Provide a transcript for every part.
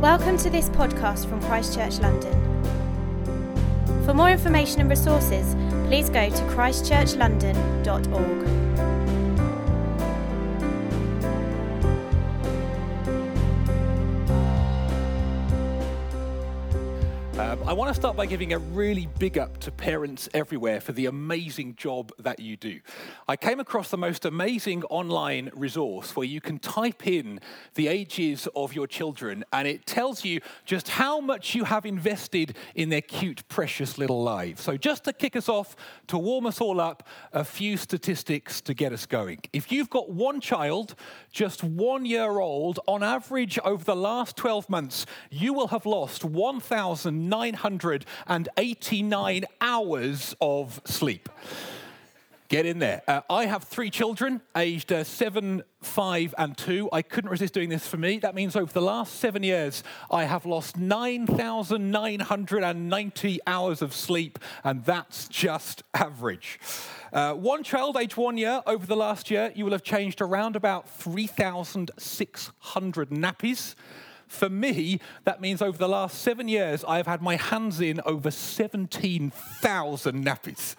Welcome to this podcast from Christchurch London. For more information and resources, please go to christchurchlondon.org. I want to start by giving a really big up to parents everywhere for the amazing job that you do. I came across the most amazing online resource where you can type in the ages of your children and it tells you just how much you have invested in their cute, precious little lives. So, just to kick us off, to warm us all up, a few statistics to get us going. If you've got one child, just one year old, on average over the last 12 months, you will have lost 1,989 hours of sleep. Get in there. Uh, I have three children, aged uh, seven, five, and two. I couldn't resist doing this for me. That means over the last seven years, I have lost 9,990 hours of sleep, and that's just average. Uh, one child, age one year, over the last year, you will have changed around about 3,600 nappies. For me, that means over the last seven years, I have had my hands in over 17,000 nappies.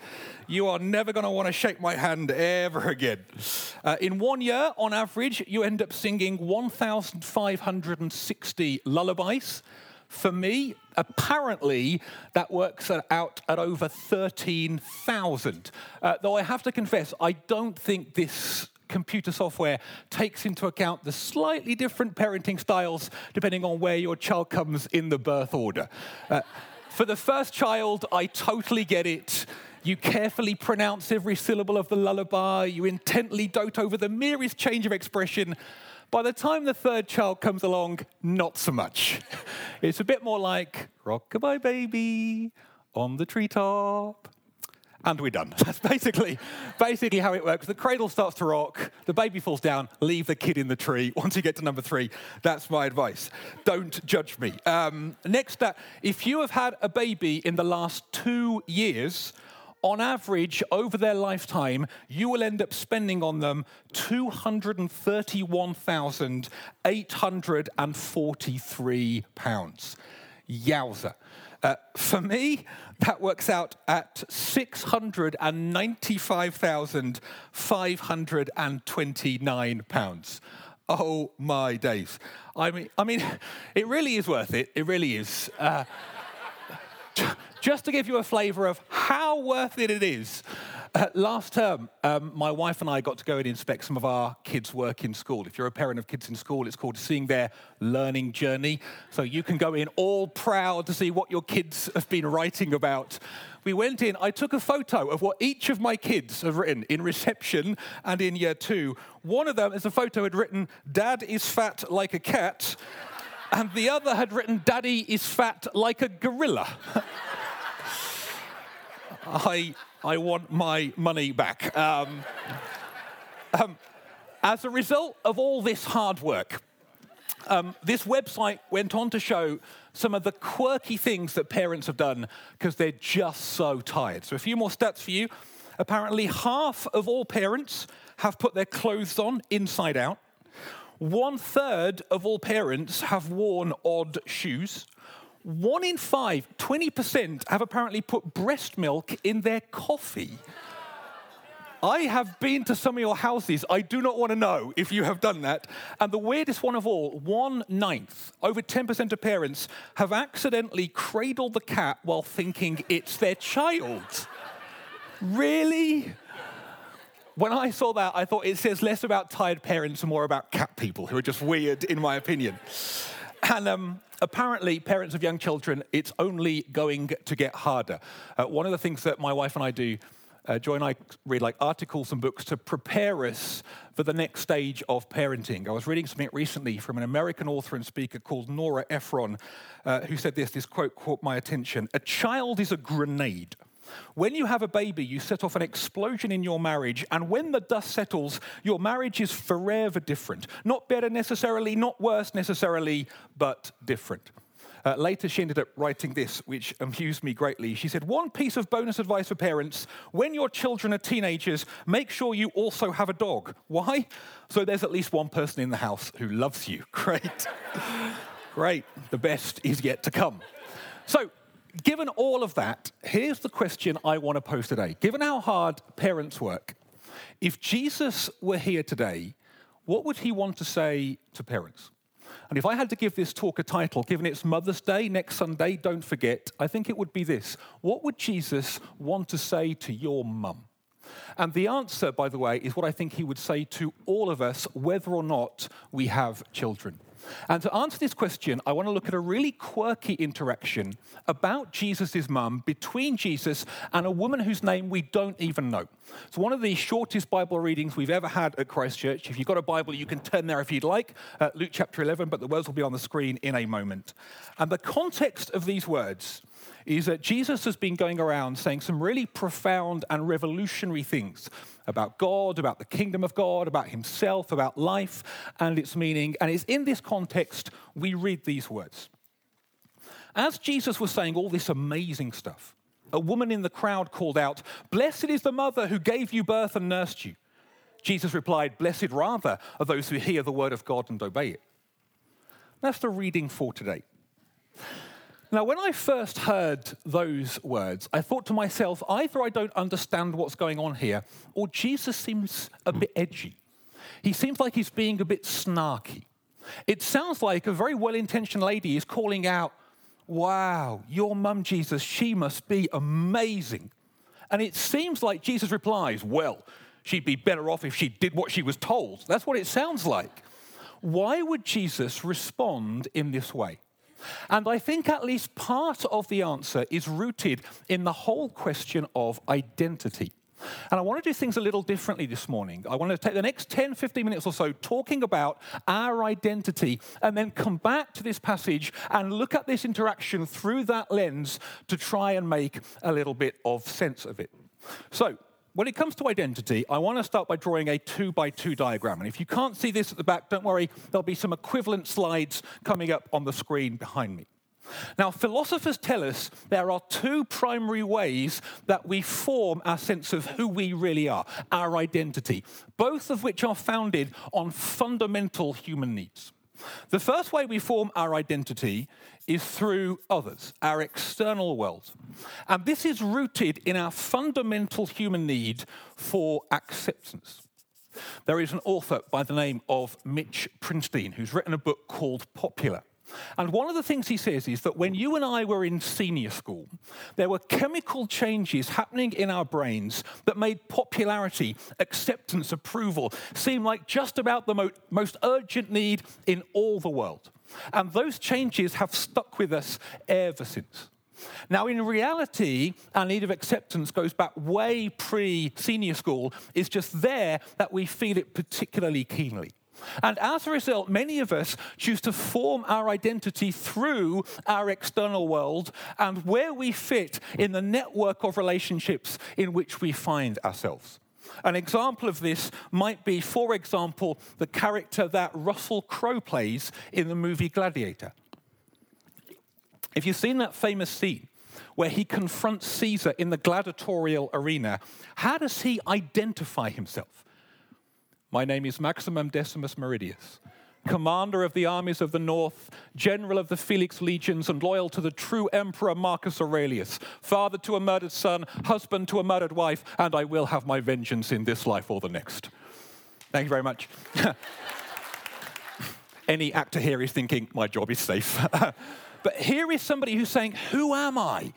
You are never going to want to shake my hand ever again. Uh, in one year, on average, you end up singing 1,560 lullabies. For me, apparently, that works out at over 13,000. Uh, though I have to confess, I don't think this computer software takes into account the slightly different parenting styles depending on where your child comes in the birth order. Uh, for the first child, I totally get it. You carefully pronounce every syllable of the lullaby. You intently dote over the merest change of expression. By the time the third child comes along, not so much. It's a bit more like rockabye baby on the treetop. And we're done. That's basically, basically how it works. The cradle starts to rock, the baby falls down, leave the kid in the tree. Once you get to number three, that's my advice. Don't judge me. Um, next, uh, if you have had a baby in the last two years, on average, over their lifetime, you will end up spending on them 231,843 pounds. Yowza. Uh, for me, that works out at 695,529 pounds. Oh my days. I mean, I mean, it really is worth it. It really is. Uh, just to give you a flavour of how worth it it is, last term, um, my wife and I got to go and inspect some of our kids' work in school. If you're a parent of kids in school, it's called Seeing Their Learning Journey. So you can go in all proud to see what your kids have been writing about. We went in, I took a photo of what each of my kids have written in reception and in year two. One of them, as a photo, had written, Dad is fat like a cat. And the other had written, Daddy is fat like a gorilla. I, I want my money back. Um, um, as a result of all this hard work, um, this website went on to show some of the quirky things that parents have done because they're just so tired. So, a few more stats for you. Apparently, half of all parents have put their clothes on inside out. One third of all parents have worn odd shoes. One in five, 20%, have apparently put breast milk in their coffee. I have been to some of your houses. I do not want to know if you have done that. And the weirdest one of all, one ninth, over 10% of parents have accidentally cradled the cat while thinking it's their child. really? When I saw that, I thought it says less about tired parents and more about cat people who are just weird, in my opinion. And um, apparently, parents of young children, it's only going to get harder. Uh, one of the things that my wife and I do, uh, Joy and I read like articles and books to prepare us for the next stage of parenting. I was reading something recently from an American author and speaker called Nora Ephron, uh, who said this. This quote caught my attention: "A child is a grenade." When you have a baby, you set off an explosion in your marriage, and when the dust settles, your marriage is forever different. Not better necessarily, not worse necessarily, but different. Uh, later, she ended up writing this, which amused me greatly. She said, One piece of bonus advice for parents when your children are teenagers, make sure you also have a dog. Why? So there's at least one person in the house who loves you. Great. Great, the best is yet to come. So, given all of that, here's the question I want to pose today. Given how hard parents work, if Jesus were here today, what would he want to say to parents? And if I had to give this talk a title, given it's Mother's Day next Sunday, don't forget, I think it would be this What would Jesus want to say to your mum? And the answer, by the way, is what I think he would say to all of us, whether or not we have children. And to answer this question, I want to look at a really quirky interaction about Jesus' mum between Jesus and a woman whose name we don't even know. It's one of the shortest Bible readings we've ever had at Christchurch. If you've got a Bible, you can turn there if you'd like, uh, Luke chapter 11, but the words will be on the screen in a moment. And the context of these words is that Jesus has been going around saying some really profound and revolutionary things about God, about the kingdom of God, about himself, about life and its meaning. And it's in this context we read these words. As Jesus was saying all this amazing stuff, a woman in the crowd called out, Blessed is the mother who gave you birth and nursed you. Jesus replied, Blessed rather are those who hear the word of God and obey it. That's the reading for today. Now, when I first heard those words, I thought to myself, either I don't understand what's going on here, or Jesus seems a bit edgy. He seems like he's being a bit snarky. It sounds like a very well intentioned lady is calling out, Wow, your mum, Jesus, she must be amazing. And it seems like Jesus replies, Well, she'd be better off if she did what she was told. That's what it sounds like. Why would Jesus respond in this way? And I think at least part of the answer is rooted in the whole question of identity. And I want to do things a little differently this morning. I want to take the next 10, 15 minutes or so talking about our identity and then come back to this passage and look at this interaction through that lens to try and make a little bit of sense of it. So, when it comes to identity, I want to start by drawing a two by two diagram. And if you can't see this at the back, don't worry, there'll be some equivalent slides coming up on the screen behind me. Now, philosophers tell us there are two primary ways that we form our sense of who we really are, our identity, both of which are founded on fundamental human needs. The first way we form our identity is through others, our external world. And this is rooted in our fundamental human need for acceptance. There is an author by the name of Mitch Prinstein who's written a book called Popular. And one of the things he says is that when you and I were in senior school, there were chemical changes happening in our brains that made popularity, acceptance, approval seem like just about the mo- most urgent need in all the world. And those changes have stuck with us ever since. Now, in reality, our need of acceptance goes back way pre senior school. It's just there that we feel it particularly keenly. And as a result, many of us choose to form our identity through our external world and where we fit in the network of relationships in which we find ourselves. An example of this might be, for example, the character that Russell Crowe plays in the movie Gladiator. If you've seen that famous scene where he confronts Caesar in the gladiatorial arena, how does he identify himself? My name is Maximus Decimus Meridius, commander of the armies of the north, general of the Felix legions, and loyal to the true emperor Marcus Aurelius, father to a murdered son, husband to a murdered wife, and I will have my vengeance in this life or the next. Thank you very much. Any actor here is thinking, my job is safe. but here is somebody who's saying, Who am I?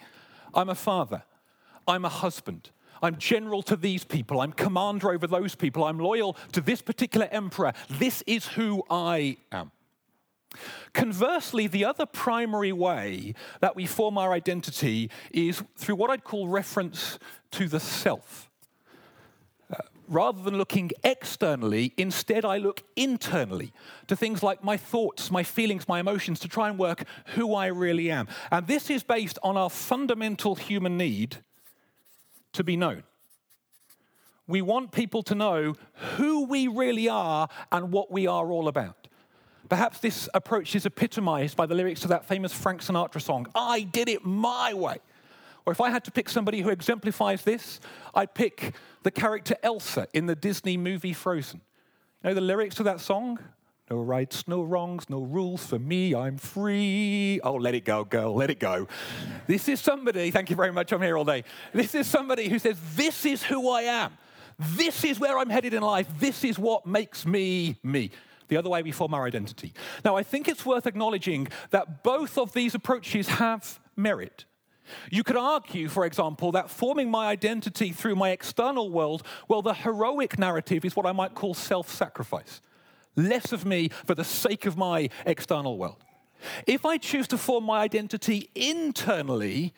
I'm a father, I'm a husband. I'm general to these people. I'm commander over those people. I'm loyal to this particular emperor. This is who I am. Conversely, the other primary way that we form our identity is through what I'd call reference to the self. Uh, rather than looking externally, instead I look internally to things like my thoughts, my feelings, my emotions to try and work who I really am. And this is based on our fundamental human need to be known. We want people to know who we really are and what we are all about. Perhaps this approach is epitomized by the lyrics to that famous Frank Sinatra song, I Did It My Way. Or if I had to pick somebody who exemplifies this, I'd pick the character Elsa in the Disney movie Frozen. You know the lyrics to that song? No rights, no wrongs, no rules for me, I'm free. Oh, let it go, girl, let it go. This is somebody, thank you very much, I'm here all day. This is somebody who says, This is who I am. This is where I'm headed in life. This is what makes me me. The other way we form our identity. Now, I think it's worth acknowledging that both of these approaches have merit. You could argue, for example, that forming my identity through my external world, well, the heroic narrative is what I might call self sacrifice. Less of me for the sake of my external world. If I choose to form my identity internally,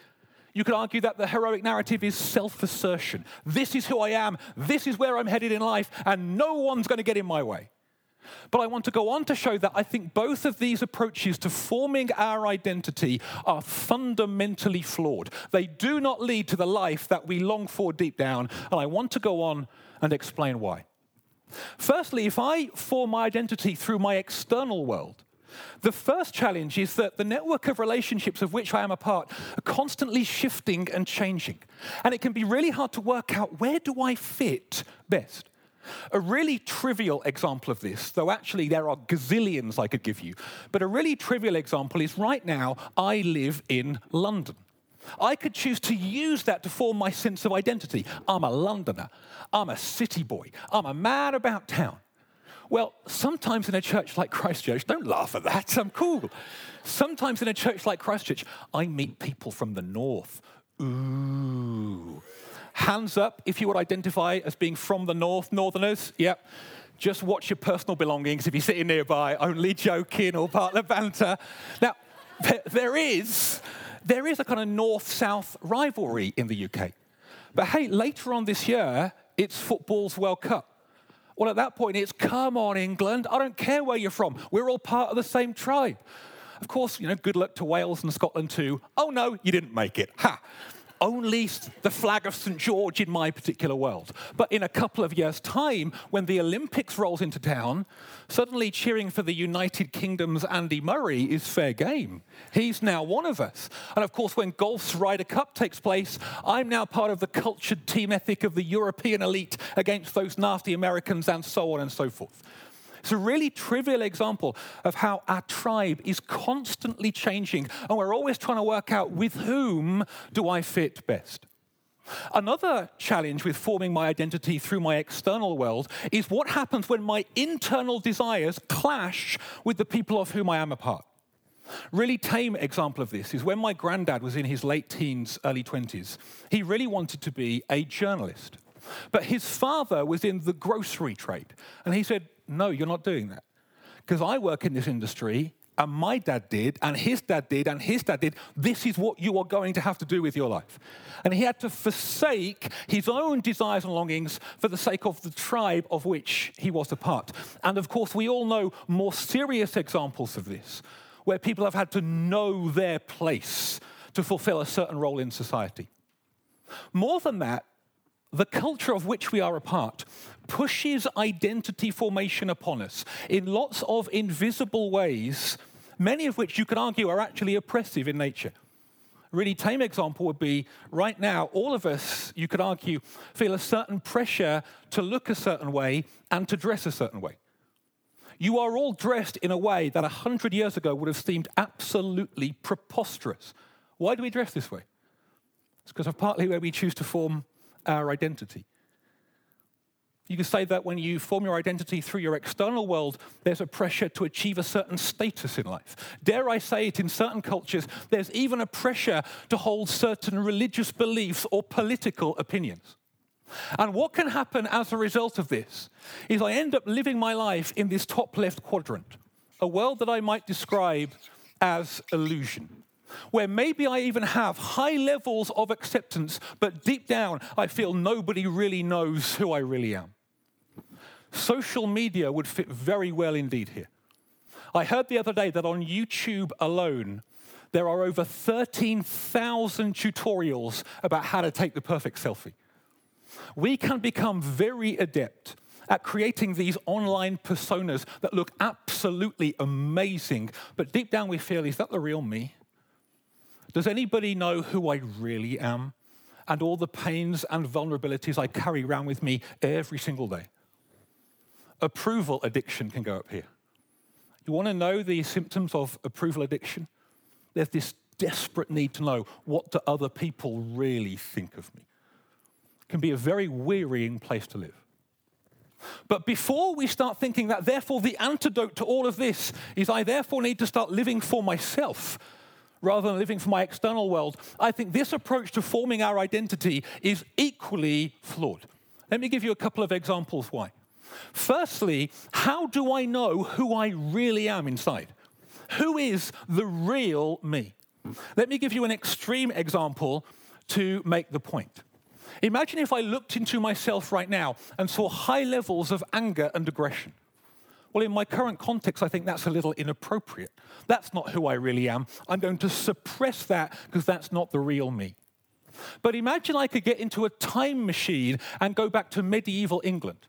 you could argue that the heroic narrative is self assertion. This is who I am, this is where I'm headed in life, and no one's going to get in my way. But I want to go on to show that I think both of these approaches to forming our identity are fundamentally flawed. They do not lead to the life that we long for deep down, and I want to go on and explain why. Firstly, if I form my identity through my external world, the first challenge is that the network of relationships of which I am a part are constantly shifting and changing. And it can be really hard to work out where do I fit best. A really trivial example of this, though actually there are gazillions I could give you, but a really trivial example is right now I live in London. I could choose to use that to form my sense of identity. I'm a Londoner. I'm a city boy. I'm a man about town. Well, sometimes in a church like Christchurch, don't laugh at that, I'm cool. Sometimes in a church like Christchurch, I meet people from the north. Ooh. Hands up if you would identify as being from the north, northerners. Yep. Just watch your personal belongings if you're sitting nearby, only joking or part of the banter. Now, there is, there is a kind of north-south rivalry in the UK. But hey, later on this year, it's football's World Cup. Well, at that point, it's come on, England. I don't care where you're from. We're all part of the same tribe. Of course, you know, good luck to Wales and Scotland too. Oh no, you didn't make it. Ha! Only the flag of St. George in my particular world. But in a couple of years' time, when the Olympics rolls into town, suddenly cheering for the United Kingdom's Andy Murray is fair game. He's now one of us. And of course, when golf's Ryder Cup takes place, I'm now part of the cultured team ethic of the European elite against those nasty Americans and so on and so forth. It's a really trivial example of how our tribe is constantly changing, and we're always trying to work out with whom do I fit best. Another challenge with forming my identity through my external world is what happens when my internal desires clash with the people of whom I am a part. Really tame example of this is when my granddad was in his late teens, early 20s. He really wanted to be a journalist. But his father was in the grocery trade. And he said, no, you're not doing that. Because I work in this industry, and my dad did, and his dad did, and his dad did. This is what you are going to have to do with your life. And he had to forsake his own desires and longings for the sake of the tribe of which he was a part. And of course, we all know more serious examples of this, where people have had to know their place to fulfill a certain role in society. More than that, the culture of which we are a part pushes identity formation upon us in lots of invisible ways, many of which you could argue are actually oppressive in nature. A really tame example would be right now, all of us, you could argue, feel a certain pressure to look a certain way and to dress a certain way. You are all dressed in a way that 100 years ago would have seemed absolutely preposterous. Why do we dress this way? It's because of partly where we choose to form our identity. You can say that when you form your identity through your external world, there's a pressure to achieve a certain status in life. Dare I say it, in certain cultures, there's even a pressure to hold certain religious beliefs or political opinions. And what can happen as a result of this is I end up living my life in this top left quadrant, a world that I might describe as illusion where maybe I even have high levels of acceptance, but deep down I feel nobody really knows who I really am. Social media would fit very well indeed here. I heard the other day that on YouTube alone, there are over 13,000 tutorials about how to take the perfect selfie. We can become very adept at creating these online personas that look absolutely amazing, but deep down we feel, is that the real me? Does anybody know who I really am and all the pains and vulnerabilities I carry around with me every single day? Approval addiction can go up here. You want to know the symptoms of approval addiction? There's this desperate need to know what do other people really think of me. It can be a very wearying place to live. But before we start thinking that, therefore, the antidote to all of this is I therefore need to start living for myself rather than living for my external world, I think this approach to forming our identity is equally flawed. Let me give you a couple of examples why. Firstly, how do I know who I really am inside? Who is the real me? Let me give you an extreme example to make the point. Imagine if I looked into myself right now and saw high levels of anger and aggression. Well, in my current context, I think that's a little inappropriate. That's not who I really am. I'm going to suppress that because that's not the real me. But imagine I could get into a time machine and go back to medieval England.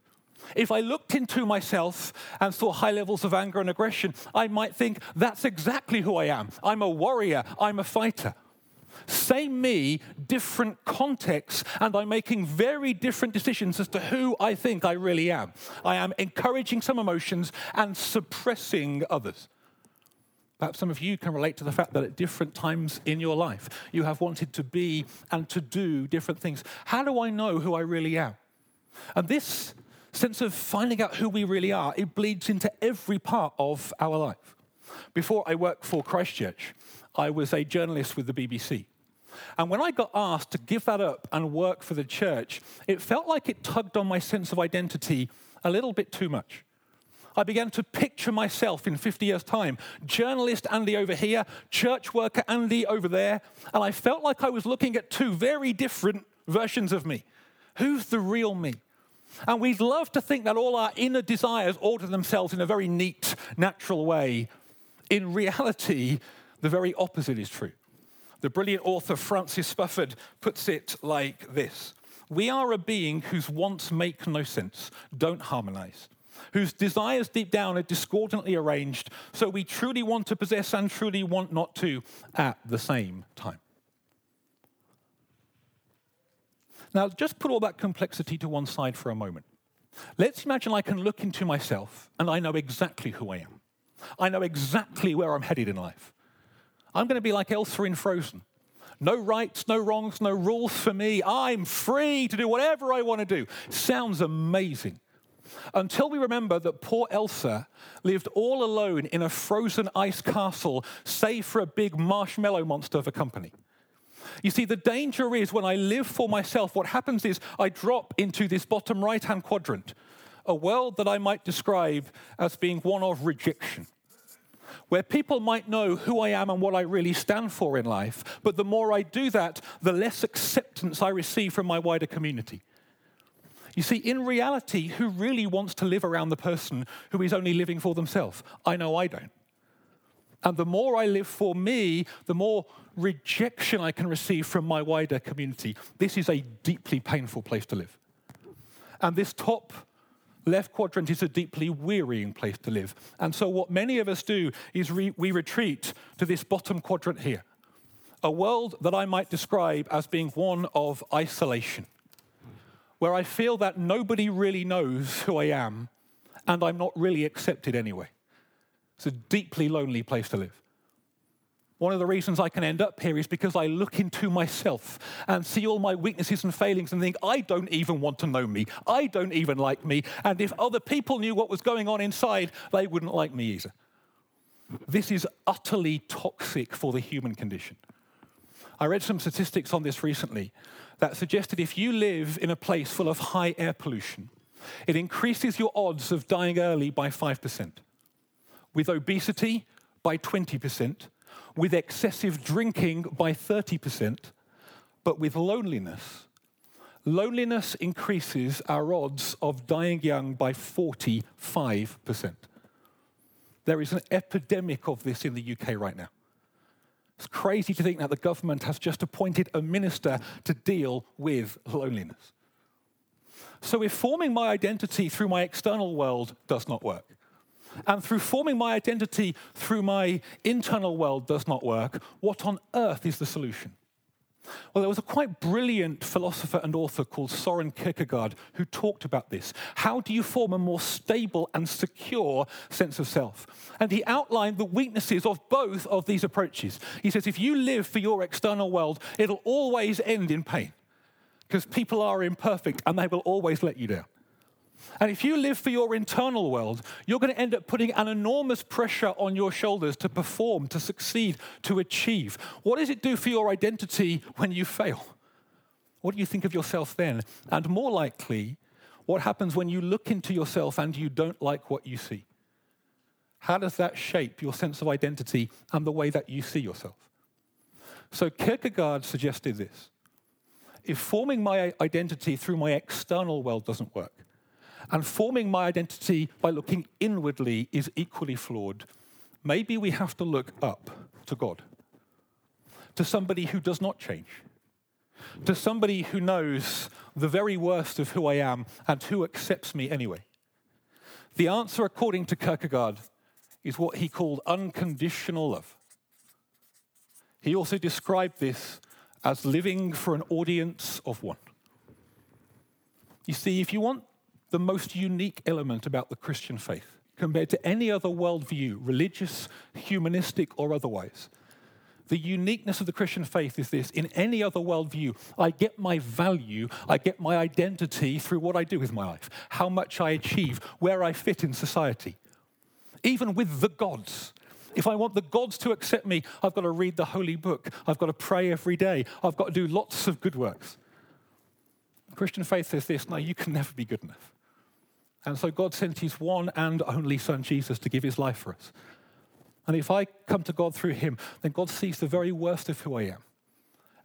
If I looked into myself and saw high levels of anger and aggression, I might think that's exactly who I am. I'm a warrior, I'm a fighter. Same me, different context, and I'm making very different decisions as to who I think I really am. I am encouraging some emotions and suppressing others. Perhaps some of you can relate to the fact that at different times in your life, you have wanted to be and to do different things. How do I know who I really am? And this sense of finding out who we really are, it bleeds into every part of our life. Before I worked for Christchurch, I was a journalist with the BBC. And when I got asked to give that up and work for the church, it felt like it tugged on my sense of identity a little bit too much. I began to picture myself in 50 years' time, journalist Andy over here, church worker Andy over there, and I felt like I was looking at two very different versions of me. Who's the real me? And we'd love to think that all our inner desires order themselves in a very neat, natural way. In reality, the very opposite is true. The brilliant author Francis Spufford puts it like this We are a being whose wants make no sense, don't harmonize, whose desires deep down are discordantly arranged, so we truly want to possess and truly want not to at the same time. Now, just put all that complexity to one side for a moment. Let's imagine I can look into myself and I know exactly who I am. I know exactly where I'm headed in life. I'm going to be like Elsa in Frozen. No rights, no wrongs, no rules for me. I'm free to do whatever I want to do. Sounds amazing. Until we remember that poor Elsa lived all alone in a frozen ice castle, save for a big marshmallow monster of a company. You see, the danger is when I live for myself, what happens is I drop into this bottom right hand quadrant, a world that I might describe as being one of rejection where people might know who I am and what I really stand for in life, but the more I do that, the less acceptance I receive from my wider community. You see, in reality, who really wants to live around the person who is only living for themselves? I know I don't. And the more I live for me, the more rejection I can receive from my wider community. This is a deeply painful place to live. And this top left quadrant is a deeply wearying place to live. And so, what many of us do is re- we retreat to this bottom quadrant here a world that I might describe as being one of isolation, where I feel that nobody really knows who I am and I'm not really accepted anyway. It's a deeply lonely place to live. One of the reasons I can end up here is because I look into myself and see all my weaknesses and failings and think, I don't even want to know me. I don't even like me. And if other people knew what was going on inside, they wouldn't like me either. This is utterly toxic for the human condition. I read some statistics on this recently that suggested if you live in a place full of high air pollution, it increases your odds of dying early by 5%. With obesity, by 20% with excessive drinking by 30%, but with loneliness. Loneliness increases our odds of dying young by 45%. There is an epidemic of this in the UK right now. It's crazy to think that the government has just appointed a minister to deal with loneliness. So, if forming my identity through my external world does not work, and through forming my identity through my internal world does not work, what on earth is the solution? Well, there was a quite brilliant philosopher and author called Soren Kierkegaard who talked about this. How do you form a more stable and secure sense of self? And he outlined the weaknesses of both of these approaches. He says, if you live for your external world, it'll always end in pain because people are imperfect and they will always let you down. And if you live for your internal world, you're going to end up putting an enormous pressure on your shoulders to perform, to succeed, to achieve. What does it do for your identity when you fail? What do you think of yourself then? And more likely, what happens when you look into yourself and you don't like what you see? How does that shape your sense of identity and the way that you see yourself? So Kierkegaard suggested this. If forming my identity through my external world doesn't work, and forming my identity by looking inwardly is equally flawed, maybe we have to look up to God, to somebody who does not change, to somebody who knows the very worst of who I am and who accepts me anyway. The answer, according to Kierkegaard, is what he called unconditional love. He also described this as living for an audience of one. You see, if you want the most unique element about the Christian faith compared to any other worldview, religious, humanistic, or otherwise. The uniqueness of the Christian faith is this in any other worldview, I get my value, I get my identity through what I do with my life, how much I achieve, where I fit in society. Even with the gods, if I want the gods to accept me, I've got to read the holy book. I've got to pray every day. I've got to do lots of good works. Christian faith says this no, you can never be good enough. And so God sent his one and only Son, Jesus, to give his life for us. And if I come to God through him, then God sees the very worst of who I am.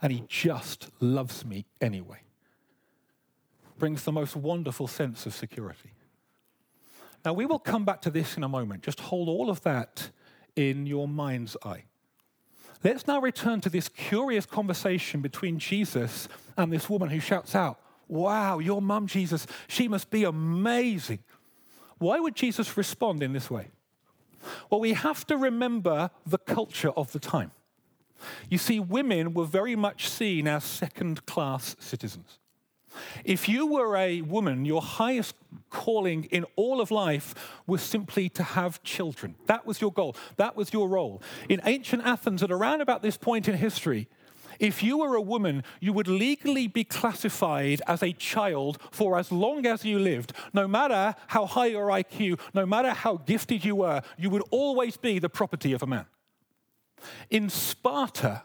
And he just loves me anyway. Brings the most wonderful sense of security. Now, we will come back to this in a moment. Just hold all of that in your mind's eye. Let's now return to this curious conversation between Jesus and this woman who shouts out, Wow, your mum, Jesus, she must be amazing. Why would Jesus respond in this way? Well, we have to remember the culture of the time. You see, women were very much seen as second class citizens. If you were a woman, your highest calling in all of life was simply to have children. That was your goal, that was your role. In ancient Athens, at around about this point in history, if you were a woman, you would legally be classified as a child for as long as you lived. No matter how high your IQ, no matter how gifted you were, you would always be the property of a man. In Sparta,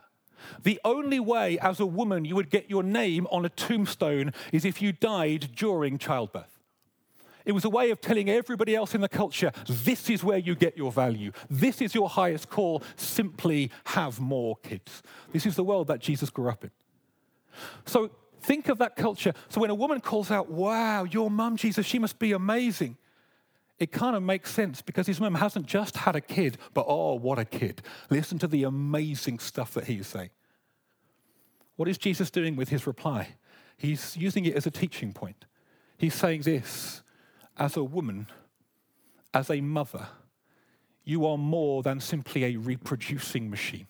the only way as a woman you would get your name on a tombstone is if you died during childbirth. It was a way of telling everybody else in the culture this is where you get your value. This is your highest call. Simply have more kids. This is the world that Jesus grew up in. So think of that culture. So when a woman calls out, Wow, your mum, Jesus, she must be amazing. It kind of makes sense because his mum hasn't just had a kid, but oh, what a kid. Listen to the amazing stuff that he's saying. What is Jesus doing with his reply? He's using it as a teaching point. He's saying this as a woman, as a mother, you are more than simply a reproducing machine.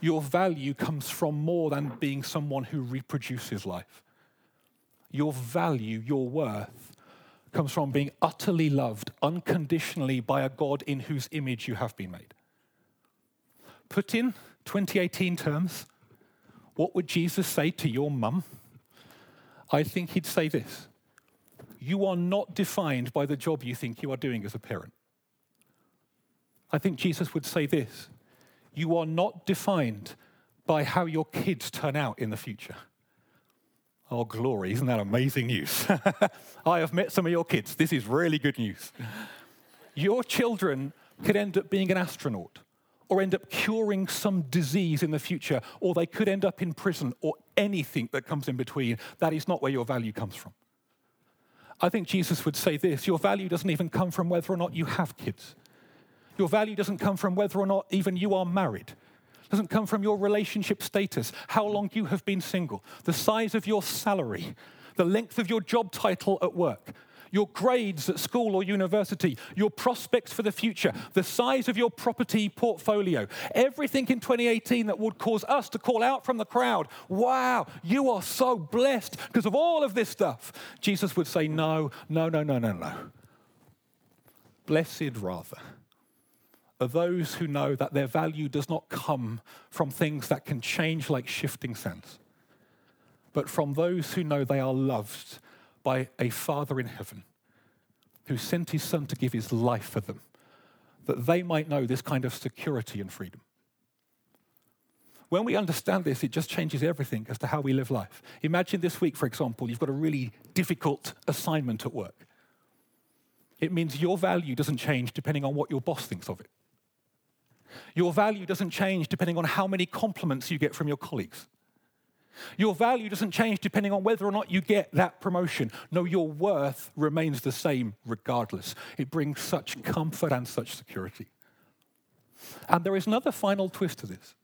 Your value comes from more than being someone who reproduces life. Your value, your worth, comes from being utterly loved unconditionally by a God in whose image you have been made. Put in 2018 terms, what would Jesus say to your mum? I think he'd say this you are not defined by the job you think you are doing as a parent. I think Jesus would say this You are not defined by how your kids turn out in the future. Oh, glory, isn't that amazing news? I have met some of your kids. This is really good news. Your children could end up being an astronaut or end up curing some disease in the future, or they could end up in prison or anything that comes in between. That is not where your value comes from. I think Jesus would say this your value doesn't even come from whether or not you have kids. Your value doesn't come from whether or not even you are married. It doesn't come from your relationship status, how long you have been single, the size of your salary, the length of your job title at work. Your grades at school or university, your prospects for the future, the size of your property portfolio, everything in 2018 that would cause us to call out from the crowd, wow, you are so blessed because of all of this stuff, Jesus would say, no, no, no, no, no, no. Blessed rather are those who know that their value does not come from things that can change like shifting sands, but from those who know they are loved by a Father in heaven who sent his Son to give his life for them, that they might know this kind of security and freedom. When we understand this, it just changes everything as to how we live life. Imagine this week, for example, you've got a really difficult assignment at work. It means your value doesn't change depending on what your boss thinks of it. Your value doesn't change depending on how many compliments you get from your colleagues. Your value doesn't change depending on whether or not you get that promotion. No, your worth remains the same regardless. It brings such comfort and such security. And there is another final twist to this.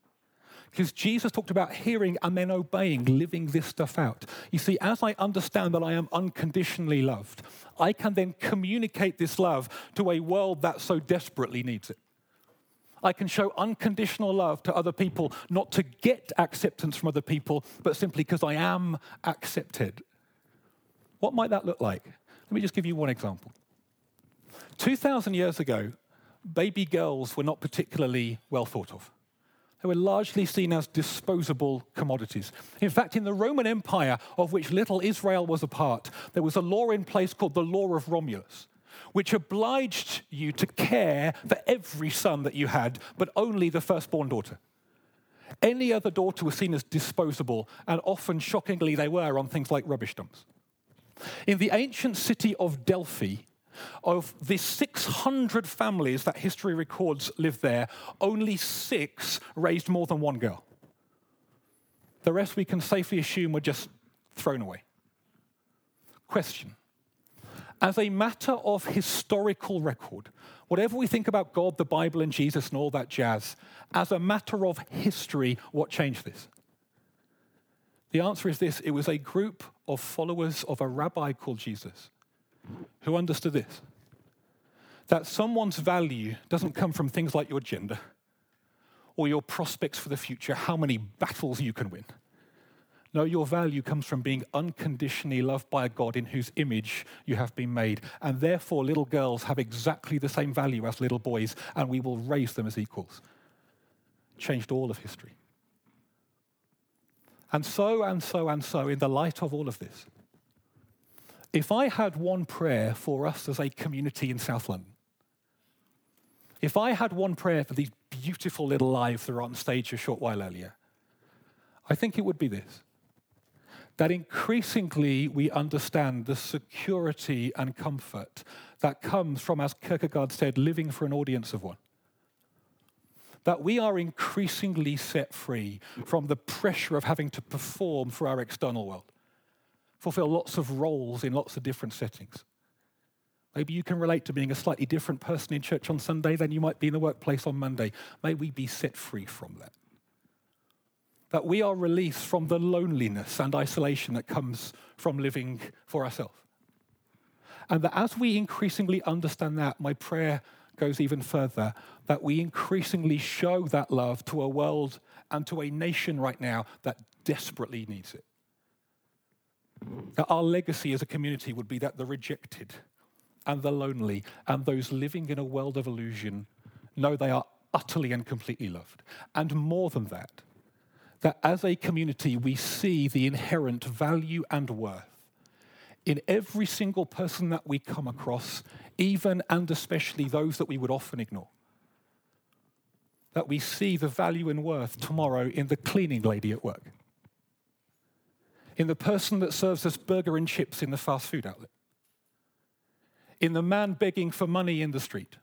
Because Jesus talked about hearing and then obeying, living this stuff out. You see, as I understand that I am unconditionally loved, I can then communicate this love to a world that so desperately needs it. I can show unconditional love to other people, not to get acceptance from other people, but simply because I am accepted. What might that look like? Let me just give you one example. 2,000 years ago, baby girls were not particularly well thought of. They were largely seen as disposable commodities. In fact, in the Roman Empire, of which little Israel was a part, there was a law in place called the Law of Romulus which obliged you to care for every son that you had, but only the firstborn daughter. Any other daughter was seen as disposable, and often, shockingly, they were on things like rubbish dumps. In the ancient city of Delphi, of the 600 families that history records lived there, only six raised more than one girl. The rest we can safely assume were just thrown away. Question as a matter of historical record, whatever we think about God, the Bible, and Jesus and all that jazz, as a matter of history, what changed this? The answer is this it was a group of followers of a rabbi called Jesus who understood this that someone's value doesn't come from things like your gender or your prospects for the future, how many battles you can win. No, your value comes from being unconditionally loved by a God in whose image you have been made. And therefore, little girls have exactly the same value as little boys, and we will raise them as equals. Changed all of history. And so, and so, and so, in the light of all of this, if I had one prayer for us as a community in South London, if I had one prayer for these beautiful little lives that were on stage a short while earlier, I think it would be this that increasingly we understand the security and comfort that comes from, as Kierkegaard said, living for an audience of one. That we are increasingly set free from the pressure of having to perform for our external world, fulfill lots of roles in lots of different settings. Maybe you can relate to being a slightly different person in church on Sunday than you might be in the workplace on Monday. May we be set free from that that we are released from the loneliness and isolation that comes from living for ourselves. And that as we increasingly understand that, my prayer goes even further that we increasingly show that love to a world and to a nation right now that desperately needs it. That our legacy as a community would be that the rejected and the lonely and those living in a world of illusion know they are utterly and completely loved. And more than that, that as a community we see the inherent value and worth in every single person that we come across, even and especially those that we would often ignore. That we see the value and worth tomorrow in the cleaning lady at work, in the person that serves us burger and chips in the fast food outlet, in the man begging for money in the street,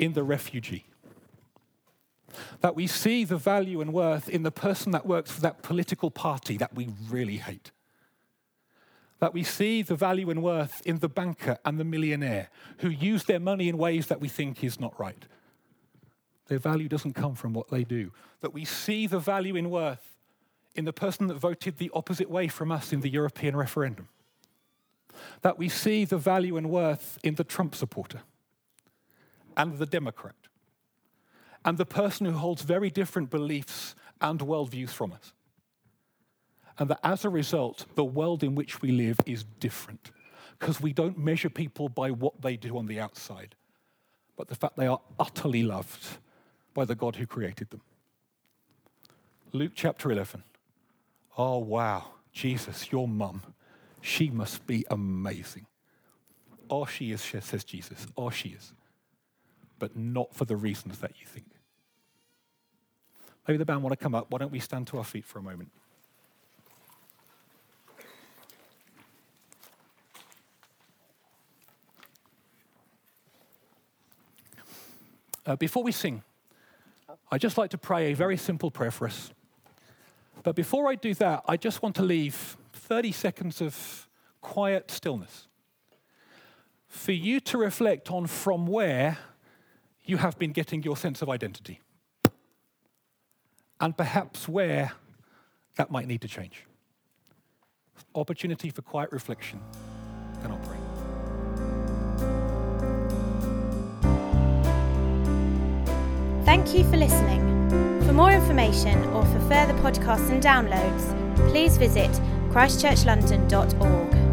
in the refugee that we see the value and worth in the person that works for that political party that we really hate. That we see the value and worth in the banker and the millionaire who use their money in ways that we think is not right. Their value doesn't come from what they do. That we see the value and worth in the person that voted the opposite way from us in the European referendum. that we see the value and worth in the Trump supporter and the Democrat and the person who holds very different beliefs and worldviews from us. And that as a result, the world in which we live is different because we don't measure people by what they do on the outside, but the fact they are utterly loved by the God who created them. Luke chapter 11. Oh, wow. Jesus, your mum, she must be amazing. Oh, she is, says Jesus. Oh, she is. But not for the reasons that you think. Maybe the band want to come up. Why don't we stand to our feet for a moment? Uh, before we sing, I'd just like to pray a very simple prayer for us. But before I do that, I just want to leave 30 seconds of quiet stillness for you to reflect on from where you have been getting your sense of identity and perhaps where that might need to change. Opportunity for quiet reflection. I'll pray. Thank you for listening. For more information or for further podcasts and downloads, please visit christchurchlondon.org.